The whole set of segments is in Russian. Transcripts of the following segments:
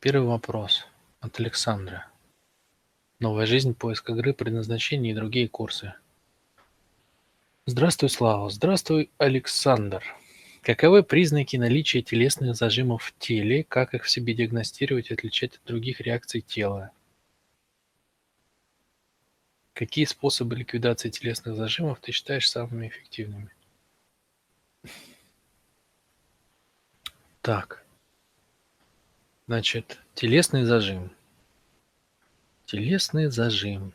Первый вопрос от Александра. Новая жизнь, поиск игры, предназначение и другие курсы. Здравствуй, Слава. Здравствуй, Александр. Каковы признаки наличия телесных зажимов в теле, как их в себе диагностировать и отличать от других реакций тела? Какие способы ликвидации телесных зажимов ты считаешь самыми эффективными? Так. Значит, телесный зажим. Телесный зажим.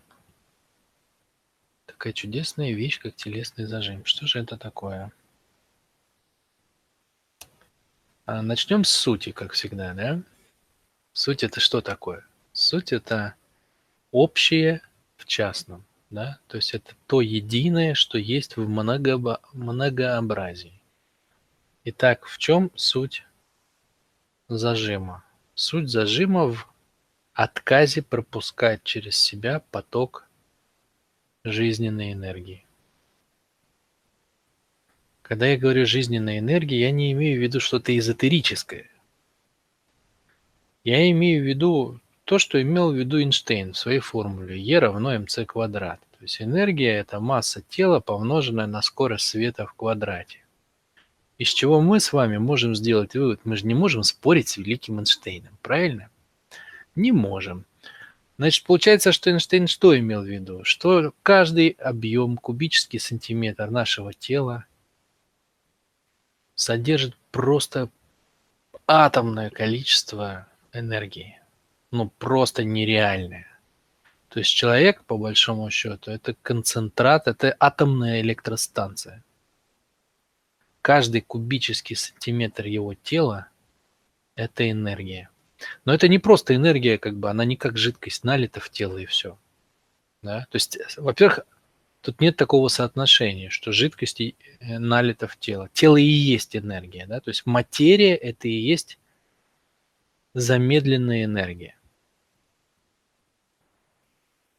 Такая чудесная вещь, как телесный зажим. Что же это такое? А начнем с сути, как всегда, да? Суть это что такое? Суть это общее в частном, да? То есть это то единое, что есть в много, многообразии. Итак, в чем суть зажима? Суть зажима в отказе пропускать через себя поток жизненной энергии. Когда я говорю жизненная энергия, я не имею в виду что-то эзотерическое. Я имею в виду то, что имел в виду Эйнштейн в своей формуле E равно mc квадрат. То есть энергия – это масса тела, помноженная на скорость света в квадрате. Из чего мы с вами можем сделать вывод? Мы же не можем спорить с великим Эйнштейном, правильно? Не можем. Значит, получается, что Эйнштейн что имел в виду? Что каждый объем, кубический сантиметр нашего тела содержит просто атомное количество энергии. Ну, просто нереальное. То есть человек, по большому счету, это концентрат, это атомная электростанция каждый кубический сантиметр его тела – это энергия. Но это не просто энергия, как бы, она не как жидкость налита в тело и все. Да? То есть, во-первых, тут нет такого соотношения, что жидкость э, налита в тело. Тело и есть энергия. Да? То есть материя – это и есть замедленная энергия.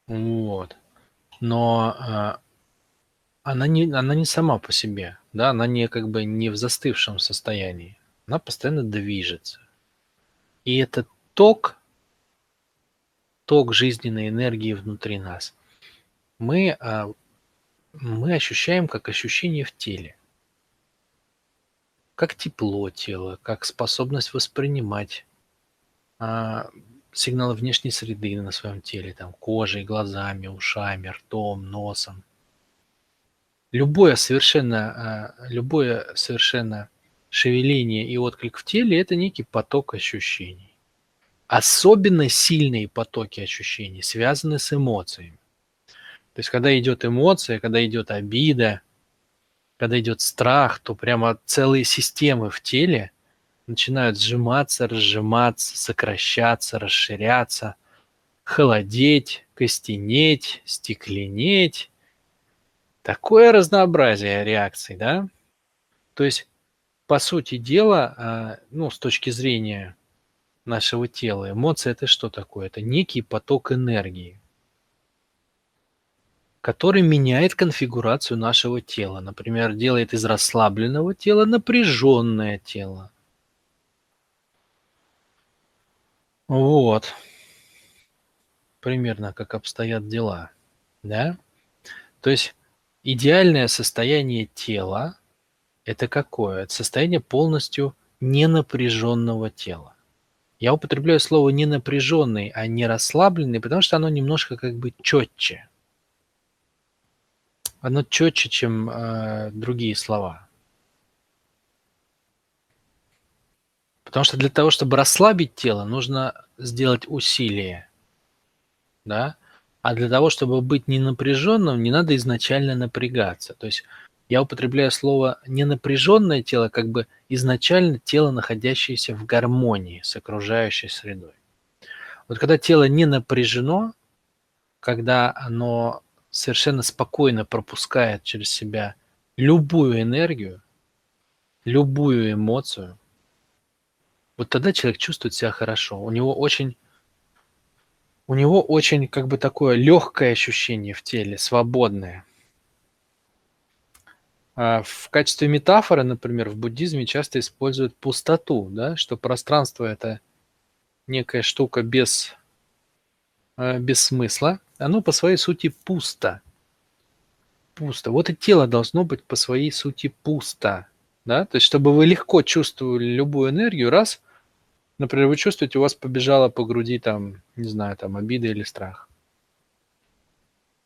Вот. Но а, она не, она не сама по себе, да, она не как бы не в застывшем состоянии, она постоянно движется. И это ток, ток жизненной энергии внутри нас. Мы, а, мы ощущаем как ощущение в теле. Как тепло тела, как способность воспринимать а, сигналы внешней среды на своем теле, там, кожей, глазами, ушами, ртом, носом – любое совершенно, а, любое совершенно шевеление и отклик в теле – это некий поток ощущений. Особенно сильные потоки ощущений связаны с эмоциями. То есть, когда идет эмоция, когда идет обида, когда идет страх, то прямо целые системы в теле начинают сжиматься, разжиматься, сокращаться, расширяться, холодеть, костенеть, стекленеть, Такое разнообразие реакций, да? То есть, по сути дела, а, ну, с точки зрения нашего тела, эмоция это что такое? Это некий поток энергии, который меняет конфигурацию нашего тела. Например, делает из расслабленного тела напряженное тело. Вот. Примерно как обстоят дела. Да? То есть Идеальное состояние тела – это какое? Это состояние полностью ненапряженного тела. Я употребляю слово не напряженный, а не расслабленный, потому что оно немножко как бы четче. Оно четче, чем э, другие слова. Потому что для того, чтобы расслабить тело, нужно сделать усилие. Да? А для того, чтобы быть ненапряженным, не надо изначально напрягаться. То есть я употребляю слово ненапряженное тело, как бы изначально тело, находящееся в гармонии с окружающей средой. Вот когда тело не напряжено, когда оно совершенно спокойно пропускает через себя любую энергию, любую эмоцию, вот тогда человек чувствует себя хорошо. У него очень у него очень как бы такое легкое ощущение в теле, свободное. А в качестве метафоры, например, в буддизме часто используют пустоту, да, что пространство это некая штука без, э, без смысла, оно по своей сути пусто. Пусто. Вот и тело должно быть по своей сути пусто. Да? То есть, чтобы вы легко чувствовали любую энергию, раз, например, вы чувствуете, у вас побежала по груди там, не знаю, там обида или страх.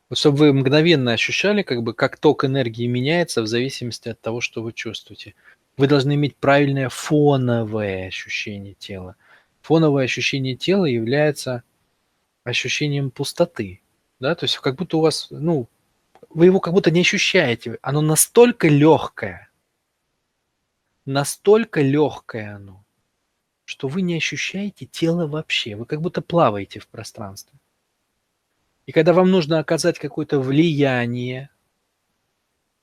Вот чтобы вы мгновенно ощущали, как бы, как ток энергии меняется в зависимости от того, что вы чувствуете. Вы должны иметь правильное фоновое ощущение тела. Фоновое ощущение тела является ощущением пустоты. Да? То есть как будто у вас, ну, вы его как будто не ощущаете. Оно настолько легкое, настолько легкое оно, что вы не ощущаете тело вообще. Вы как будто плаваете в пространстве. И когда вам нужно оказать какое-то влияние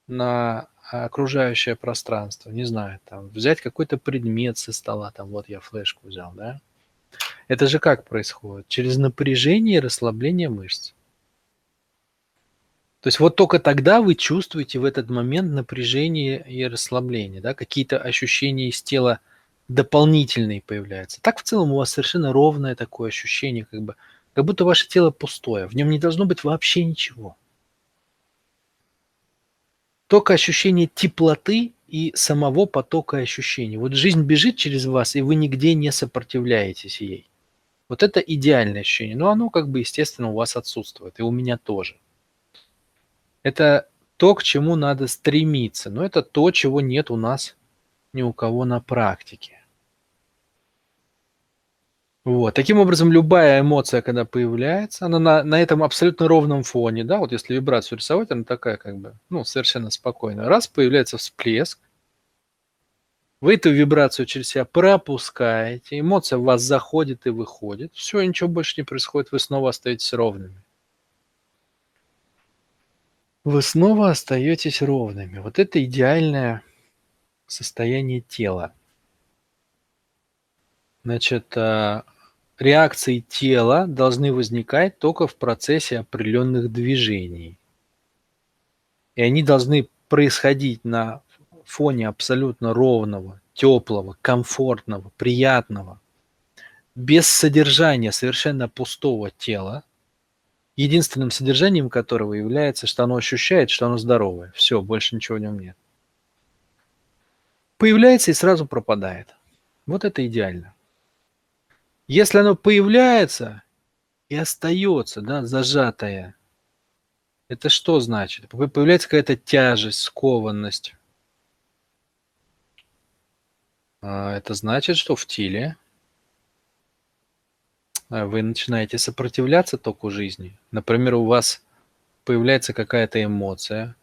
на окружающее пространство, не знаю, там, взять какой-то предмет со стола, там, вот я флешку взял, да, это же как происходит? Через напряжение и расслабление мышц. То есть вот только тогда вы чувствуете в этот момент напряжение и расслабление, да, какие-то ощущения из тела дополнительные появляются. Так в целом у вас совершенно ровное такое ощущение, как бы, как будто ваше тело пустое, в нем не должно быть вообще ничего. Только ощущение теплоты и самого потока ощущений. Вот жизнь бежит через вас, и вы нигде не сопротивляетесь ей. Вот это идеальное ощущение. Но оно как бы, естественно, у вас отсутствует. И у меня тоже. Это то, к чему надо стремиться. Но это то, чего нет у нас ни у кого на практике. Вот. Таким образом, любая эмоция, когда появляется, она на, на этом абсолютно ровном фоне, да, вот если вибрацию рисовать, она такая как бы, ну, совершенно спокойная. Раз, появляется всплеск, вы эту вибрацию через себя пропускаете, эмоция в вас заходит и выходит, все, ничего больше не происходит, вы снова остаетесь ровными. Вы снова остаетесь ровными. Вот это идеальное состояние тела. Значит, а, реакции тела должны возникать только в процессе определенных движений. И они должны происходить на фоне абсолютно ровного, теплого, комфортного, приятного, без содержания совершенно пустого тела, единственным содержанием которого является, что оно ощущает, что оно здоровое. Все, больше ничего в нем нет. Появляется и сразу пропадает. Вот это идеально. Если оно появляется и остается, да, зажатое, это что значит? Появляется какая-то тяжесть, скованность. А, это значит, что в теле а, вы начинаете сопротивляться току жизни. Например, у вас появляется какая-то эмоция,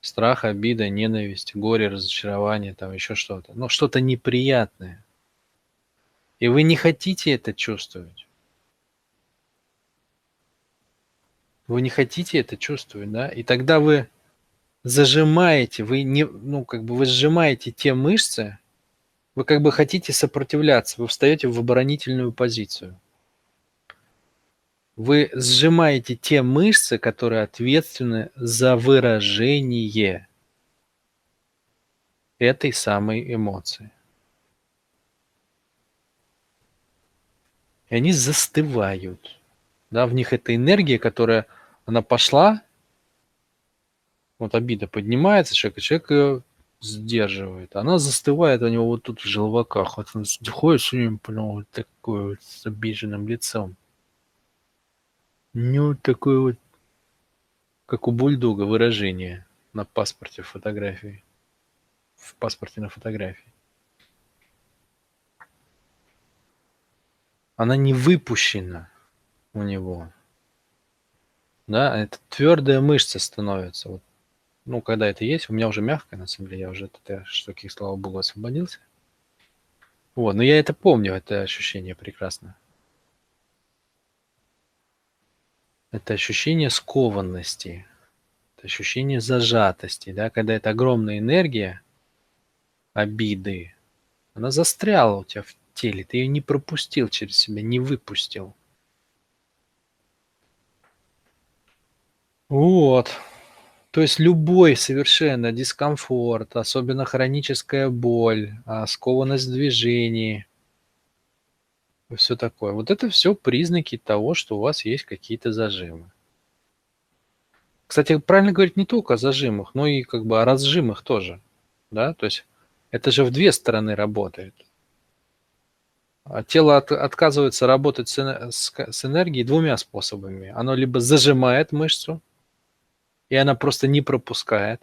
страх, обида, ненависть, горе, разочарование, там еще что-то. Ну, что-то неприятное. И вы не хотите это чувствовать. Вы не хотите это чувствовать, да? И тогда вы зажимаете, вы не, ну, как бы вы сжимаете те мышцы, вы как бы хотите сопротивляться, вы встаете в оборонительную позицию. Вы сжимаете те мышцы, которые ответственны за выражение этой самой эмоции. И они застывают. Да, в них эта энергия, которая, она пошла, вот обида поднимается, человек, человек ее сдерживает. Она застывает у него вот тут в желваках. Вот он ходит с ним, прям вот такой вот с обиженным лицом. Ну, такое вот, как у бульдога выражение на паспорте фотографии. В паспорте на фотографии. Она не выпущена у него. Да, это твердая мышца становится. Вот. Ну, когда это есть, у меня уже мягкая, на самом деле, я уже от этой штуки, слава богу, освободился. Вот, но я это помню, это ощущение прекрасно. Это ощущение скованности, это ощущение зажатости, да, когда это огромная энергия обиды, она застряла у тебя в теле, ты ее не пропустил через себя, не выпустил. Вот. То есть любой совершенно дискомфорт, особенно хроническая боль, а, скованность в движении, Все такое. Вот это все признаки того, что у вас есть какие-то зажимы. Кстати, правильно говорить не только о зажимах, но и как бы о разжимах тоже. Да? То есть это же в две стороны работает. А тело от, отказывается работать с, с, с энергией двумя способами. Оно либо зажимает мышцу, и она просто не пропускает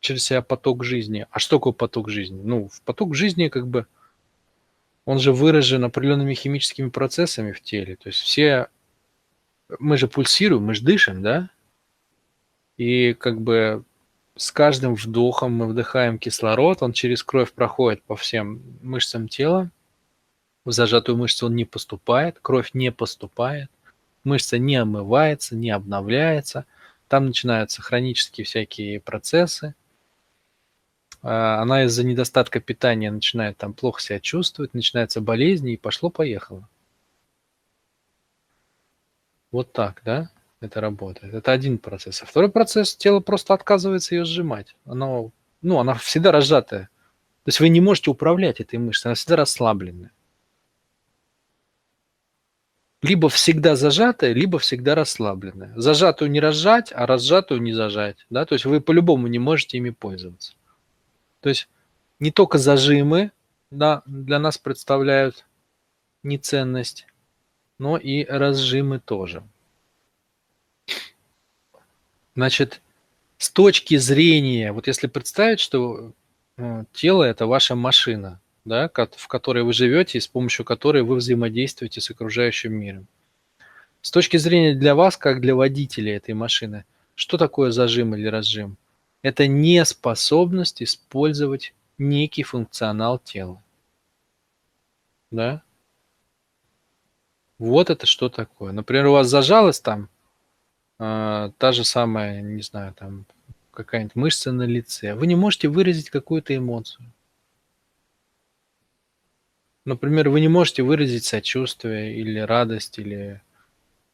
через себя поток жизни. А что такое поток жизни? Ну, в поток жизни как бы он же выражен определенными химическими процессами в теле. То есть все... Мы же пульсируем, мы же дышим, да? И как бы с каждым вдохом мы вдыхаем кислород, он через кровь проходит по всем мышцам тела. В зажатую мышцу он не поступает, кровь не поступает, мышца не омывается, не обновляется. Там начинаются хронические всякие процессы. А, она из-за недостатка питания начинает там плохо себя чувствовать, начинаются болезни, и пошло-поехало. Вот так, да, это работает. Это один процесс. А второй процесс, тело просто отказывается ее сжимать. Оно, ну, она всегда разжатая. То есть вы не можете управлять этой мышцей, она всегда расслабленная. Либо всегда зажатая, либо всегда расслабленная. Зажатую не разжать, а разжатую не зажать. Да? То есть вы по-любому не можете ими пользоваться. То есть не только зажимы да, для нас представляют неценность, но и разжимы тоже. Значит, с точки зрения, вот если представить, что э, тело это ваша машина, да, в которой вы живете и с помощью которой вы взаимодействуете с окружающим миром. С точки зрения для вас, как для водителя этой машины, что такое зажим или разжим? это неспособность использовать некий функционал тела. Да? Вот это что такое. Например, у вас зажалась там э, та же самая, не знаю, там какая-нибудь мышца на лице. Вы не можете выразить какую-то эмоцию. Например, вы не можете выразить сочувствие или радость, или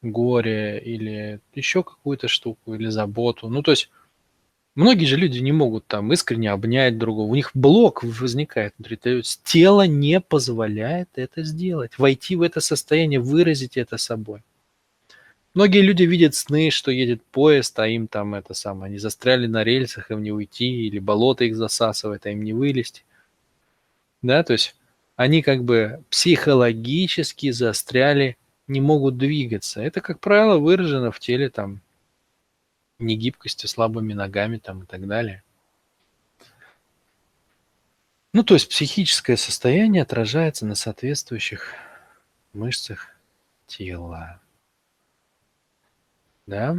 горе, или еще какую-то штуку, или заботу. Ну, то есть Многие же люди не могут там искренне обнять другого. У них блок возникает внутри. То есть тело не позволяет это сделать. Войти в это состояние, выразить это собой. Многие люди видят сны, что едет поезд, а им там это самое, они застряли на рельсах, им не уйти, или болото их засасывает, а им не вылезти. Да, то есть они как бы психологически застряли, не могут двигаться. Это, как правило, выражено в теле там негибкостью, слабыми ногами там и так далее. Ну, то есть психическое состояние отражается на соответствующих мышцах тела. Да?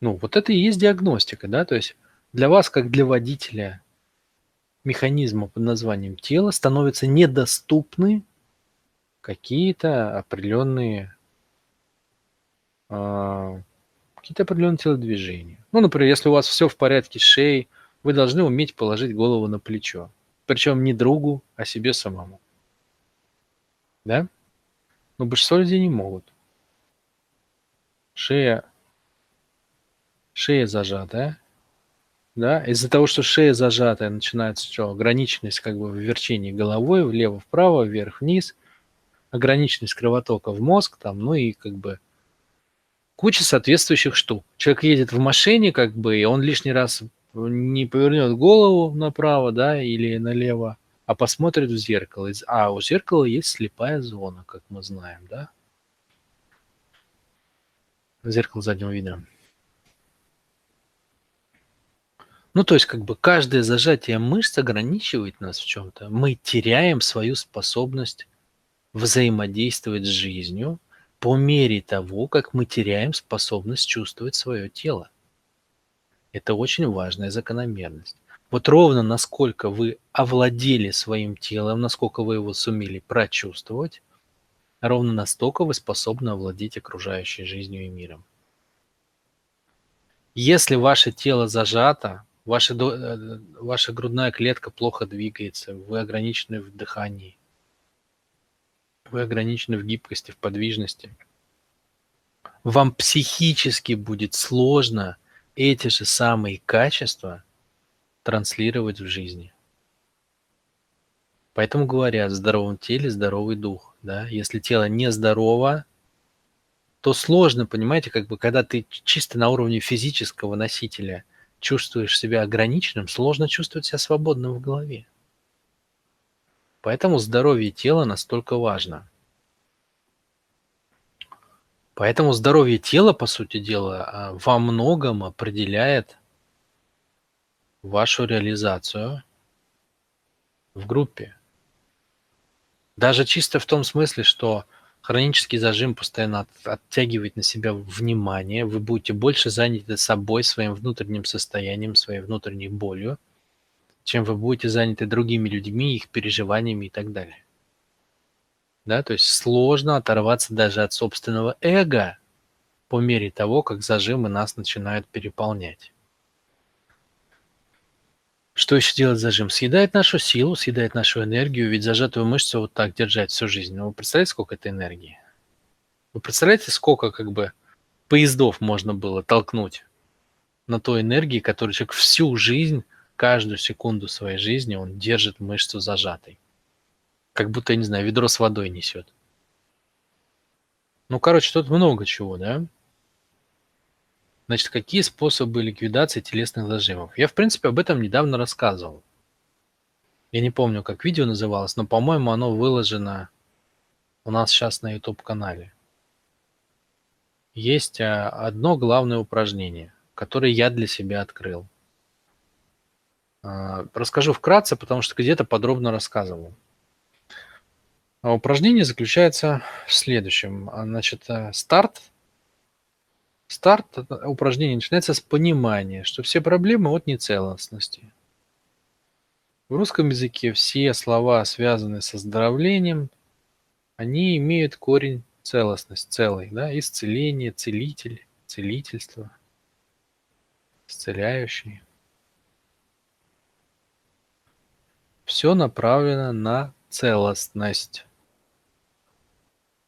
Ну, вот это и есть диагностика, да, то есть для вас, как для водителя механизма под названием тело, становятся недоступны какие-то определенные а, какие-то определенные телодвижения. Ну, например, если у вас все в порядке шеей, вы должны уметь положить голову на плечо. Причем не другу, а себе самому. Да? Но большинство людей не могут. Шея, шея зажатая. Да? Из-за того, что шея зажатая, начинается что? Ограниченность как бы в верчении головой, влево-вправо, вверх-вниз. Ограниченность кровотока в мозг, там, ну и как бы куча соответствующих штук. Человек едет в машине, как бы, и он лишний раз не повернет голову направо, да, или налево, а посмотрит в зеркало. А у зеркала есть слепая зона, как мы знаем, да? Зеркало заднего вида. Ну, то есть, как бы каждое зажатие мышц ограничивает нас в чем-то. Мы теряем свою способность взаимодействовать с жизнью, по мере того, как мы теряем способность чувствовать свое тело. Это очень важная закономерность. Вот ровно насколько вы овладели своим телом, насколько вы его сумели прочувствовать, ровно настолько вы способны овладеть окружающей жизнью и миром. Если ваше тело зажато, ваша, э, ваша грудная клетка плохо двигается, вы ограничены в дыхании, вы ограничены в гибкости, в подвижности. Вам психически будет сложно эти же самые качества транслировать в жизни. Поэтому говорят: в здоровом теле здоровый дух, да. Если тело нездорово то сложно, понимаете, как бы, когда ты чисто на уровне физического носителя чувствуешь себя ограниченным, сложно чувствовать себя свободным в голове. Поэтому здоровье тела настолько важно. Поэтому здоровье тела, по сути дела, а, во многом определяет вашу реализацию в группе. Даже чисто в том смысле, что Хронический зажим постоянно от, оттягивает на себя внимание, вы будете больше заняты собой, своим внутренним состоянием, своей внутренней болью, чем вы будете заняты другими людьми, их переживаниями и так далее. Да, то есть сложно оторваться даже от собственного эго по мере того, как зажимы нас начинают переполнять. Что еще делает зажим? Съедает нашу силу, съедает нашу энергию, ведь зажатую мышцу вот так держать всю жизнь. Ну, вы представляете, сколько это энергии? Вы представляете, сколько как бы поездов можно было толкнуть на той энергии, которую человек всю жизнь, каждую секунду своей жизни он держит мышцу зажатой. Как будто, я не знаю, ведро с водой несет. Ну, короче, тут много чего, да? Значит, какие способы ликвидации телесных зажимов? Я, в принципе, об этом недавно рассказывал. Я не помню, как видео называлось, но, по-моему, оно выложено у нас сейчас на YouTube-канале. Есть а, одно главное упражнение, которое я для себя открыл. А, расскажу вкратце, потому что где-то подробно рассказывал. А упражнение заключается в следующем. Значит, э, старт – Старт упражнения начинается с понимания, что все проблемы от нецелостности. В русском языке все слова, связанные со оздоровлением, они имеют корень целостность, целый, да, исцеление, целитель, целительство, исцеляющий. Все направлено на целостность.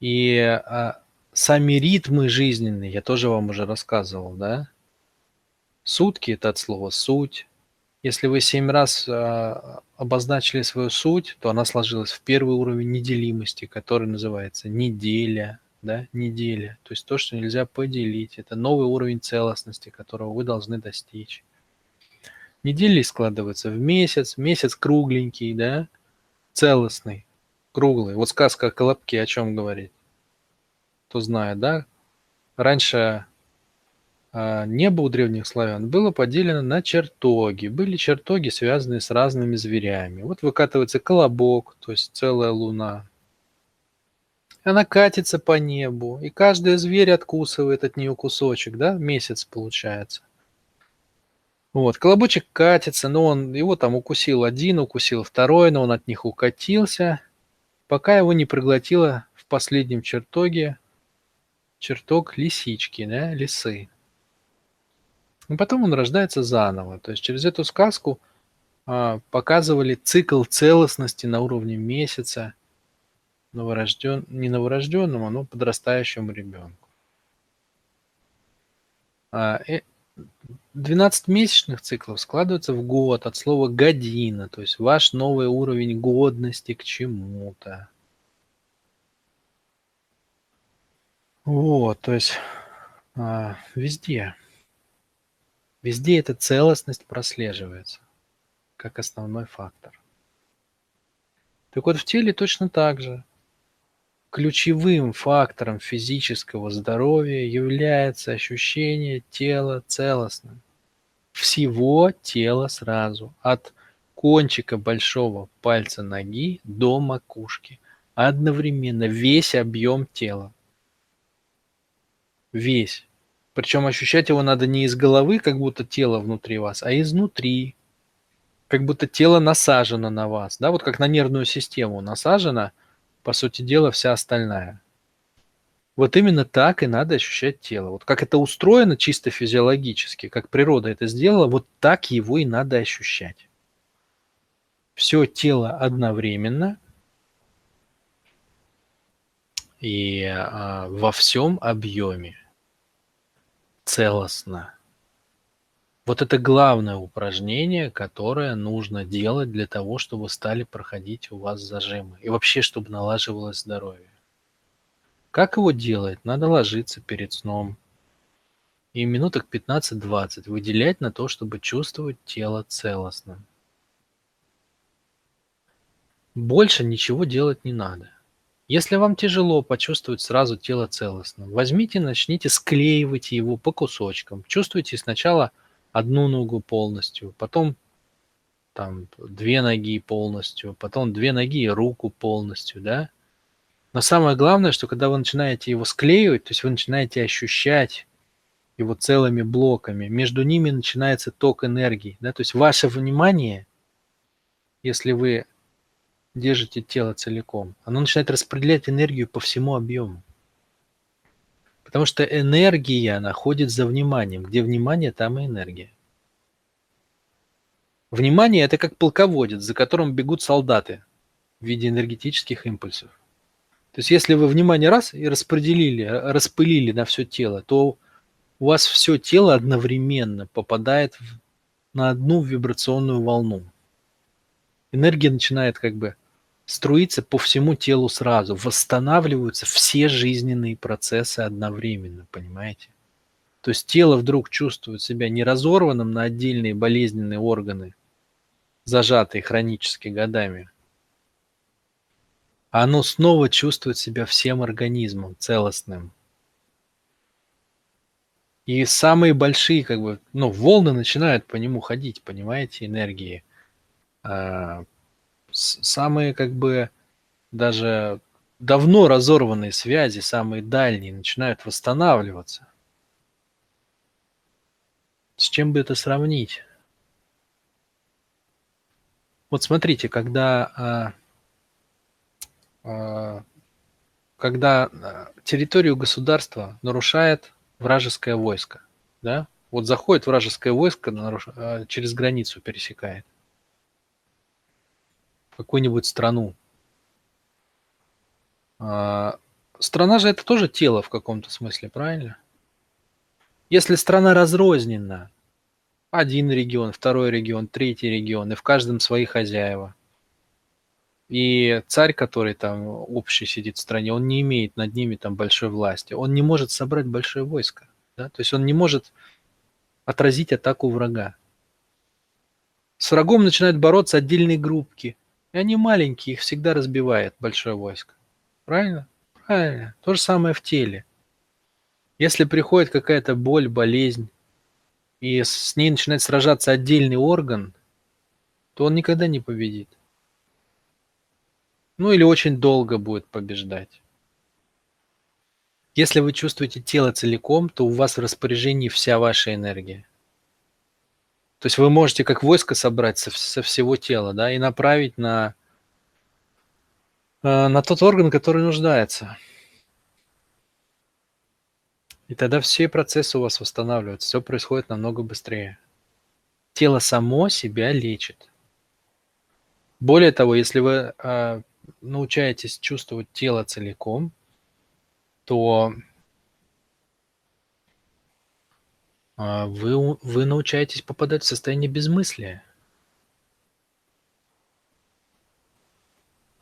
И а, сами ритмы жизненные, я тоже вам уже рассказывал, да? Сутки – это от слова «суть». Если вы семь раз э, обозначили свою суть, то она сложилась в первый уровень неделимости, который называется неделя, да, неделя. То есть то, что нельзя поделить. Это новый уровень целостности, которого вы должны достичь. Недели складываются в месяц, месяц кругленький, да, целостный, круглый. Вот сказка о Колобке о чем говорит? Кто знает, да, раньше а, небо у древних славян было поделено на чертоги. Были чертоги, связанные с разными зверями. Вот выкатывается колобок, то есть целая луна. Она катится по небу, и каждый зверь откусывает от нее кусочек, да, месяц получается. Вот, колобочек катится, но он, его там укусил один, укусил второй, но он от них укатился, пока его не проглотило в последнем чертоге чертог лисички, да, лисы. И потом он рождается заново. То есть через эту сказку а, показывали цикл целостности на уровне месяца новорожден, не новорожденному, но подрастающему ребенку. А, 12 месячных циклов складываются в год от слова година, то есть ваш новый уровень годности к чему-то. Вот, то есть а, везде, везде эта целостность прослеживается как основной фактор. Так вот в теле точно так же. Ключевым фактором физического здоровья является ощущение тела целостным. Всего тела сразу, от кончика большого пальца ноги до макушки. Одновременно весь объем тела весь. Причем ощущать его надо не из головы, как будто тело внутри вас, а изнутри. Как будто тело насажено на вас. Да, вот как на нервную систему насажена, по сути дела, вся остальная. Вот именно так и надо ощущать тело. Вот как это устроено чисто физиологически, как природа это сделала, вот так его и надо ощущать. Все тело одновременно и а, во всем объеме целостно. Вот это главное упражнение, которое нужно делать для того, чтобы стали проходить у вас зажимы. И вообще, чтобы налаживалось здоровье. Как его делать? Надо ложиться перед сном. И минуток 15-20 выделять на то, чтобы чувствовать тело целостным. Больше ничего делать не надо. Если вам тяжело почувствовать сразу тело целостным, возьмите, начните склеивать его по кусочкам. Чувствуйте сначала одну ногу полностью, потом там две ноги полностью, потом две ноги и руку полностью, да. Но самое главное, что когда вы начинаете его склеивать, то есть вы начинаете ощущать его целыми блоками, между ними начинается ток энергии, да, то есть ваше внимание, если вы держите тело целиком, оно начинает распределять энергию по всему объему. Потому что энергия находится за вниманием. Где внимание, там и энергия. Внимание – это как полководец, за которым бегут солдаты в виде энергетических импульсов. То есть если вы внимание раз и распределили, распылили на все тело, то у вас все тело одновременно попадает в, на одну вибрационную волну. Энергия начинает как бы струится по всему телу сразу, восстанавливаются все жизненные процессы одновременно, понимаете? То есть тело вдруг чувствует себя не разорванным на отдельные болезненные органы, зажатые хронически годами, а оно снова чувствует себя всем организмом целостным. И самые большие, как бы, ну, волны начинают по нему ходить, понимаете, энергии. Самые как бы даже давно разорванные связи, самые дальние, начинают восстанавливаться. С чем бы это сравнить? Вот смотрите, когда, а, а, когда а, территорию государства нарушает вражеское войско, да, вот заходит вражеское войско, через границу пересекает, какую-нибудь страну. А, страна же это тоже тело в каком-то смысле, правильно? Если страна разрознена, один регион, второй регион, третий регион, и в каждом свои хозяева. И царь, который там общий сидит в стране, он не имеет над ними там большой власти. Он не может собрать большое войско. Да? То есть он не может отразить атаку врага. С врагом начинают бороться отдельные группки – и они маленькие, их всегда разбивает большое войско. Правильно? Правильно. То же самое в теле. Если приходит какая-то боль, болезнь, и с ней начинает сражаться отдельный орган, то он никогда не победит. Ну или очень долго будет побеждать. Если вы чувствуете тело целиком, то у вас в распоряжении вся ваша энергия. То есть вы можете как войско собрать со, со всего тела, да, и направить на, э, на тот орган, который нуждается. И тогда все процессы у вас восстанавливаются, все происходит намного быстрее. Тело само себя лечит. Более того, если вы э, научаетесь чувствовать тело целиком, то А, вы вы научаетесь попадать в состояние безмыслия.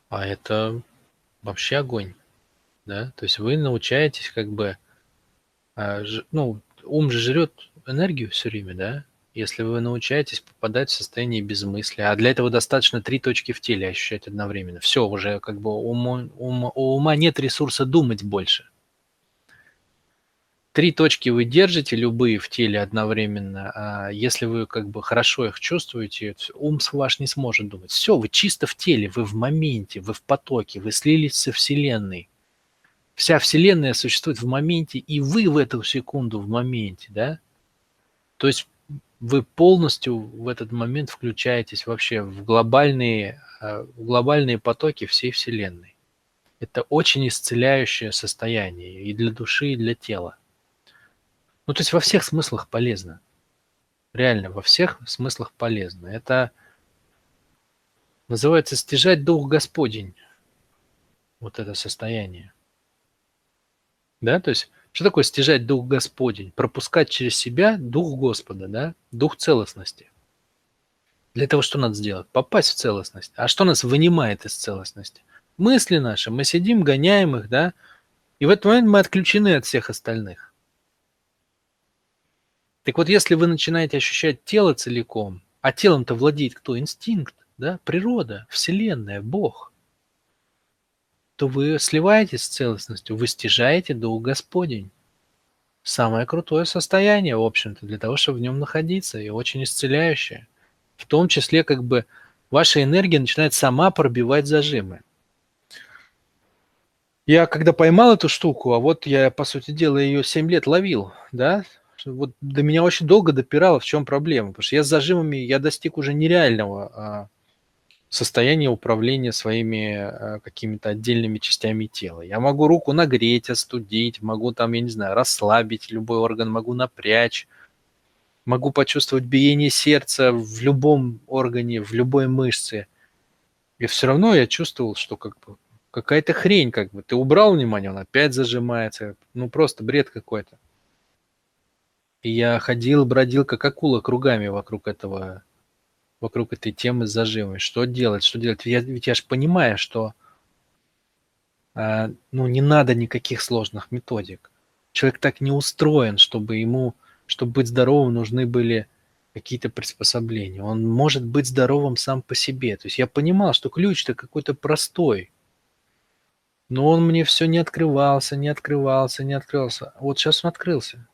А это вообще огонь, да? То есть вы научаетесь как бы, а, ну, ум же жрет энергию все время, да? Если вы научаетесь попадать в состояние безмыслия, а для этого достаточно три точки в теле ощущать одновременно. Все, уже как бы уму ум у ума нет ресурса думать больше. Три точки вы держите, любые в теле одновременно. А если вы как бы хорошо их чувствуете, ум ваш не сможет думать. Все, вы чисто в теле, вы в моменте, вы в потоке, вы слились со Вселенной. Вся Вселенная существует в моменте, и вы в эту секунду в моменте, да? То есть вы полностью в этот момент включаетесь вообще в глобальные, а, в глобальные потоки всей Вселенной. Это очень исцеляющее состояние и для души, и для тела. Ну, то есть во всех смыслах полезно. Реально, во всех смыслах полезно. Это называется стяжать дух Господень. Вот это состояние. Да, то есть Что такое стяжать Дух Господень? Пропускать через себя Дух Господа, да? Дух целостности. Для того, что надо сделать? Попасть в целостность. А что нас вынимает из целостности? Мысли наши. Мы сидим, гоняем их, да? И в этот момент мы отключены от всех остальных. Так вот, если вы начинаете ощущать тело целиком, а телом-то владеет кто? Инстинкт, да? Природа, Вселенная, Бог – то вы сливаетесь с целостностью, вы стяжаете Дух Господень. Самое крутое состояние, в общем-то, для того, чтобы в нем находиться, и очень исцеляющее. В том числе, как бы, ваша энергия начинает сама пробивать зажимы. Я когда поймал эту штуку, а вот я, по сути дела, ее 7 лет ловил, да, вот до меня очень долго допирало, в чем проблема. Потому что я с зажимами, я достиг уже нереального а, состояние управления своими э, какими-то отдельными частями тела. Я могу руку нагреть, остудить, могу там, я не знаю, расслабить любой орган, могу напрячь, могу почувствовать биение сердца в любом органе, в любой мышце. И все равно я чувствовал, что как бы какая-то хрень, как бы. Ты убрал внимание, он опять зажимается. Ну, просто бред какой-то. И я ходил, бродил, как акула, кругами вокруг этого вокруг этой темы с зажимами. Что делать, что делать? Я, ведь я же понимаю, что э, ну, не надо никаких сложных методик. Человек так не устроен, чтобы ему, чтобы быть здоровым, нужны были какие-то приспособления. Он может быть здоровым сам по себе. То есть я понимал, что ключ-то какой-то простой. Но он мне все не открывался, не открывался, не открывался. Вот сейчас он открылся.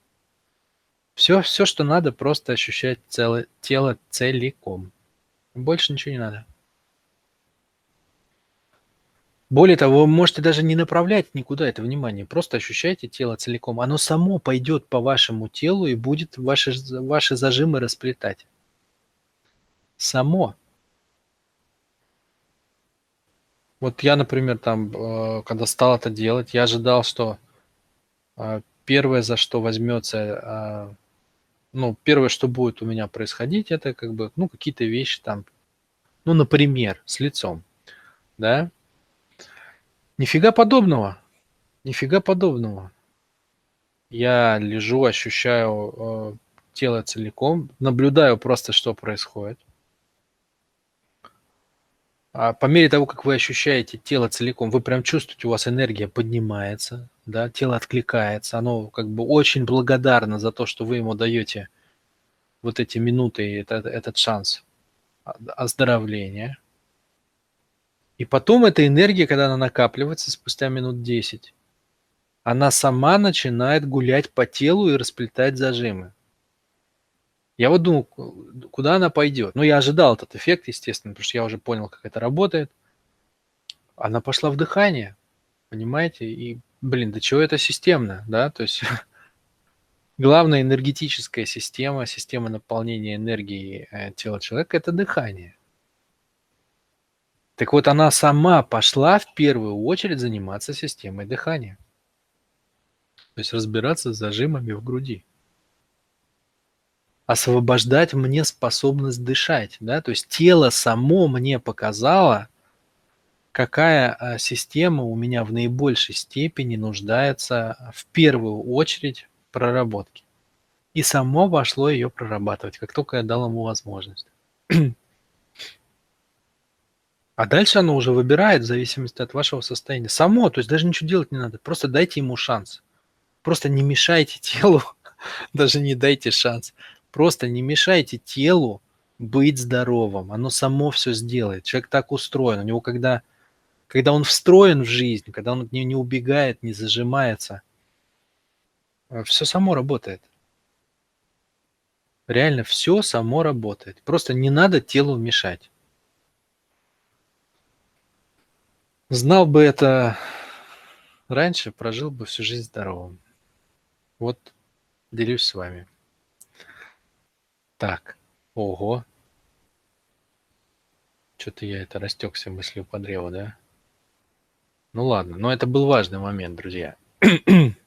Все, все, что надо, просто ощущать целое, тело целиком. Больше ничего не надо. Более того, вы можете даже не направлять никуда это внимание, просто ощущайте тело целиком. Оно само пойдет по вашему телу и будет ваши, ваши зажимы расплетать. Само. Вот я, например, там, э, когда стал это делать, я ожидал, что э, первое, за что возьмется э, ну, первое, что будет у меня происходить, это как бы, ну, какие-то вещи там, ну, например, с лицом, да. Нифига подобного, нифига подобного. Я лежу, ощущаю э, тело целиком, наблюдаю просто, что происходит. А по мере того, как вы ощущаете тело целиком, вы прям чувствуете, у вас энергия поднимается, да, тело откликается, оно как бы очень благодарно за то, что вы ему даете вот эти минуты, этот, этот шанс оздоровления. И потом эта энергия, когда она накапливается спустя минут 10, она сама начинает гулять по телу и расплетать зажимы. Я вот думал, куда она пойдет. Ну, я ожидал этот эффект, естественно, потому что я уже понял, как это работает. Она пошла в дыхание, понимаете? И, блин, до чего это системно, да? То есть главная энергетическая система, система наполнения энергии э, тела человека – это дыхание. Так вот, она сама пошла в первую очередь заниматься системой дыхания. То есть разбираться с зажимами в груди освобождать мне способность дышать, да, то есть тело само мне показало, какая а, система у меня в наибольшей степени нуждается в первую очередь в проработке. И само вошло ее прорабатывать, как только я дал ему возможность. А дальше оно уже выбирает в зависимости от вашего состояния. Само, то есть даже ничего делать не надо. Просто дайте ему шанс. Просто не мешайте телу, даже не дайте шанс. Просто не мешайте телу быть здоровым. Оно само все сделает. Человек так устроен. У него когда, когда он встроен в жизнь, когда он не, не убегает, не зажимается, э, все само работает. Реально все само работает. Просто не надо телу мешать. Знал бы это раньше, прожил бы всю жизнь здоровым. Вот делюсь с вами. Так, ого. Что-то я это растекся мыслью по древу, да? Ну ладно, но это был важный момент, друзья.